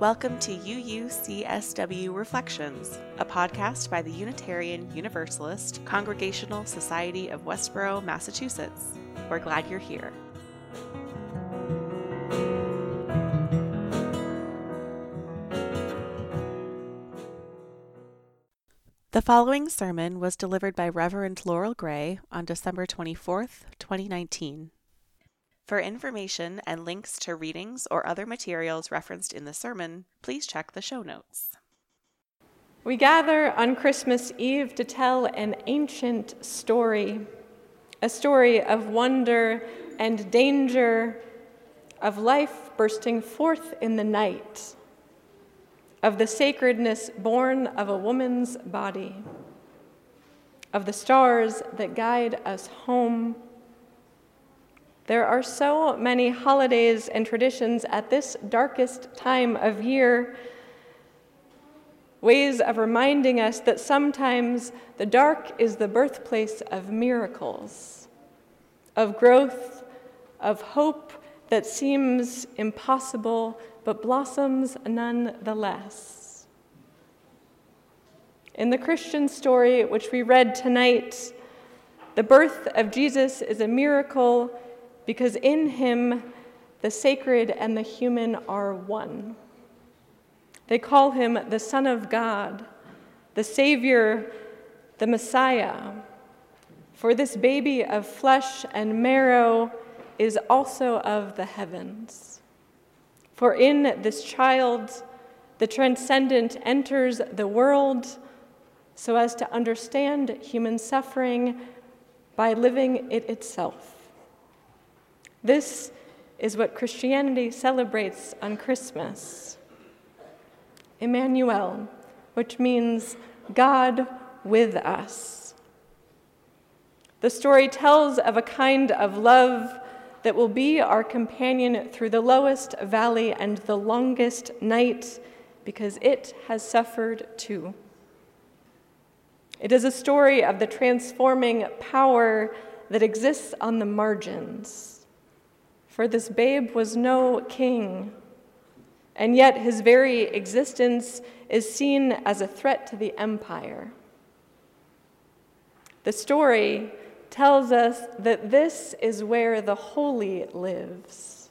Welcome to UUCSW Reflections, a podcast by the Unitarian Universalist Congregational Society of Westborough, Massachusetts. We're glad you're here. The following sermon was delivered by Reverend Laurel Gray on December 24th, 2019. For information and links to readings or other materials referenced in the sermon, please check the show notes. We gather on Christmas Eve to tell an ancient story, a story of wonder and danger, of life bursting forth in the night, of the sacredness born of a woman's body, of the stars that guide us home there are so many holidays and traditions at this darkest time of year, ways of reminding us that sometimes the dark is the birthplace of miracles, of growth, of hope that seems impossible but blossoms nonetheless. In the Christian story which we read tonight, the birth of Jesus is a miracle because in him the sacred and the human are one. They call him the Son of God, the Savior, the Messiah. For this baby of flesh and marrow is also of the heavens. For in this child, the transcendent enters the world so as to understand human suffering by living it itself. This is what Christianity celebrates on Christmas. Emmanuel, which means God with us. The story tells of a kind of love that will be our companion through the lowest valley and the longest night because it has suffered too. It is a story of the transforming power that exists on the margins for this babe was no king, and yet his very existence is seen as a threat to the empire. The story tells us that this is where the holy lives,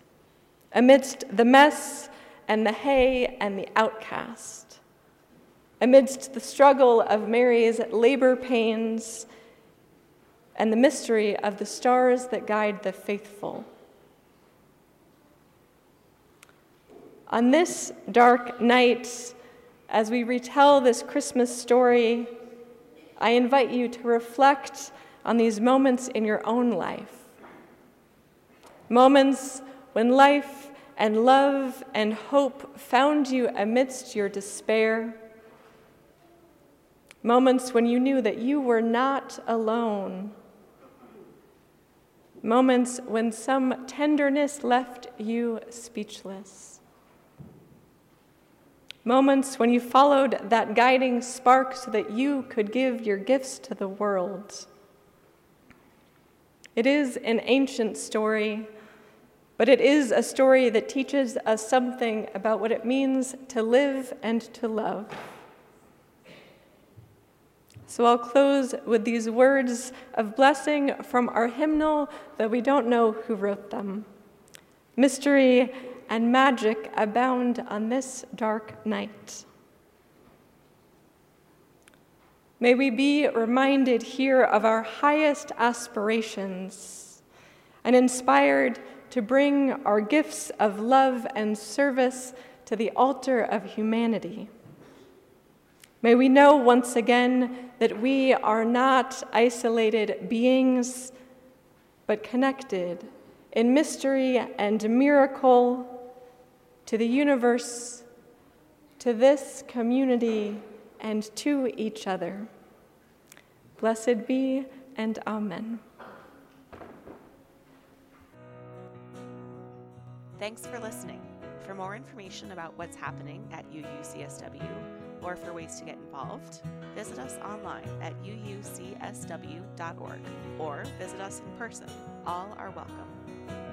amidst the mess and the hay and the outcast, amidst the struggle of Mary's labor pains and the mystery of the stars that guide the faithful. On this dark night, as we retell this Christmas story, I invite you to reflect on these moments in your own life. Moments when life and love and hope found you amidst your despair. Moments when you knew that you were not alone. Moments when some tenderness left you speechless. Moments when you followed that guiding spark so that you could give your gifts to the world. It is an ancient story, but it is a story that teaches us something about what it means to live and to love. So I'll close with these words of blessing from our hymnal, though we don't know who wrote them. Mystery and magic abound on this dark night. May we be reminded here of our highest aspirations and inspired to bring our gifts of love and service to the altar of humanity. May we know once again that we are not isolated beings, but connected in mystery and miracle to the universe, to this community, and to each other. Blessed be and Amen. Thanks for listening. For more information about what's happening at UUCSW or for ways to get involved, visit us online at uucsw.org or visit us in person. All are welcome.